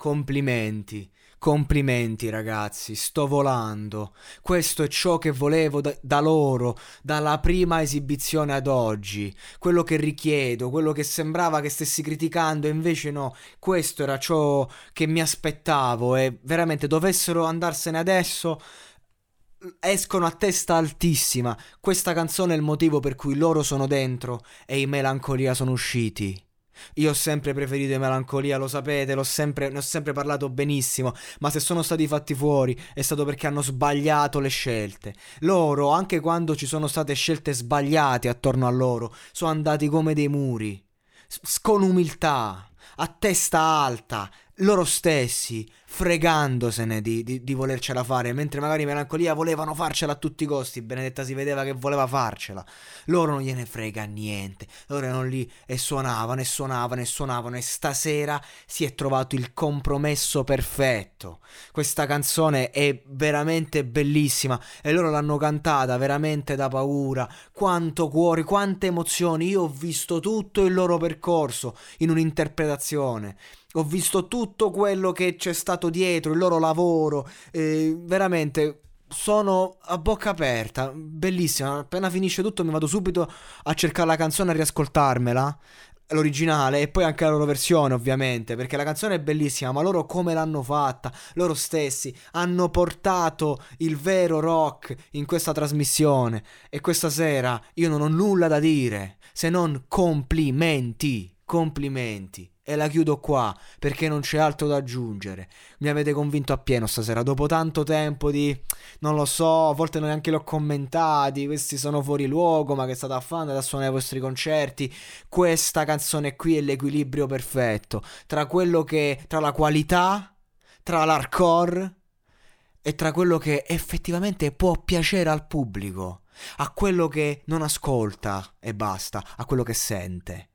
Complimenti, complimenti ragazzi, sto volando. Questo è ciò che volevo da, da, loro, dalla prima esibizione ad oggi. Quello che richiedo, quello che sembrava che stessi criticando, invece no, questo era ciò che mi aspettavo e veramente dovessero andarsene adesso escono a testa altissima. Questa canzone è il motivo per cui loro sono dentro e i melancolia sono usciti. Io ho sempre preferito i Melancolia, lo sapete, sempre, ne ho sempre parlato benissimo, ma se sono stati fatti fuori è stato perché hanno sbagliato le scelte. Loro, anche quando ci sono state scelte sbagliate attorno a loro, sono andati come dei muri, s- con umiltà, a testa alta, loro stessi, fregandosene di, di, di, volercela fare, mentre magari Melancolia volevano farcela a tutti i costi, Benedetta si vedeva che voleva farcela, loro non gliene frega niente, loro erano lì e suonavano e suonavano e suonavano e stasera si è trovato il compromesso perfetto. Questa canzone è veramente bellissima e loro l'hanno cantata veramente da paura, quanto cuore, quante emozioni, io ho visto tutto il loro percorso in un'interpretazione. Ho visto tutto quello che c'è stato dietro, il loro lavoro, eh, veramente sono a bocca aperta, bellissima. Appena finisce tutto mi vado subito a cercare la canzone a riascoltarmela. L'originale e poi anche la loro versione, ovviamente, perché la canzone è bellissima, ma loro come l'hanno fatta? Loro stessi hanno portato il vero rock in questa trasmissione. E questa sera io non ho nulla da dire se non complimenti. Complimenti e la chiudo qua perché non c'è altro da aggiungere. Mi avete convinto appieno stasera. Dopo tanto tempo di non lo so, a volte neanche l'ho commentati. Questi sono fuori luogo, ma che state a fare? Andate suonare i vostri concerti. Questa canzone qui è l'equilibrio perfetto tra quello che. tra la qualità, tra l'hardcore e tra quello che effettivamente può piacere al pubblico. A quello che non ascolta e basta, a quello che sente.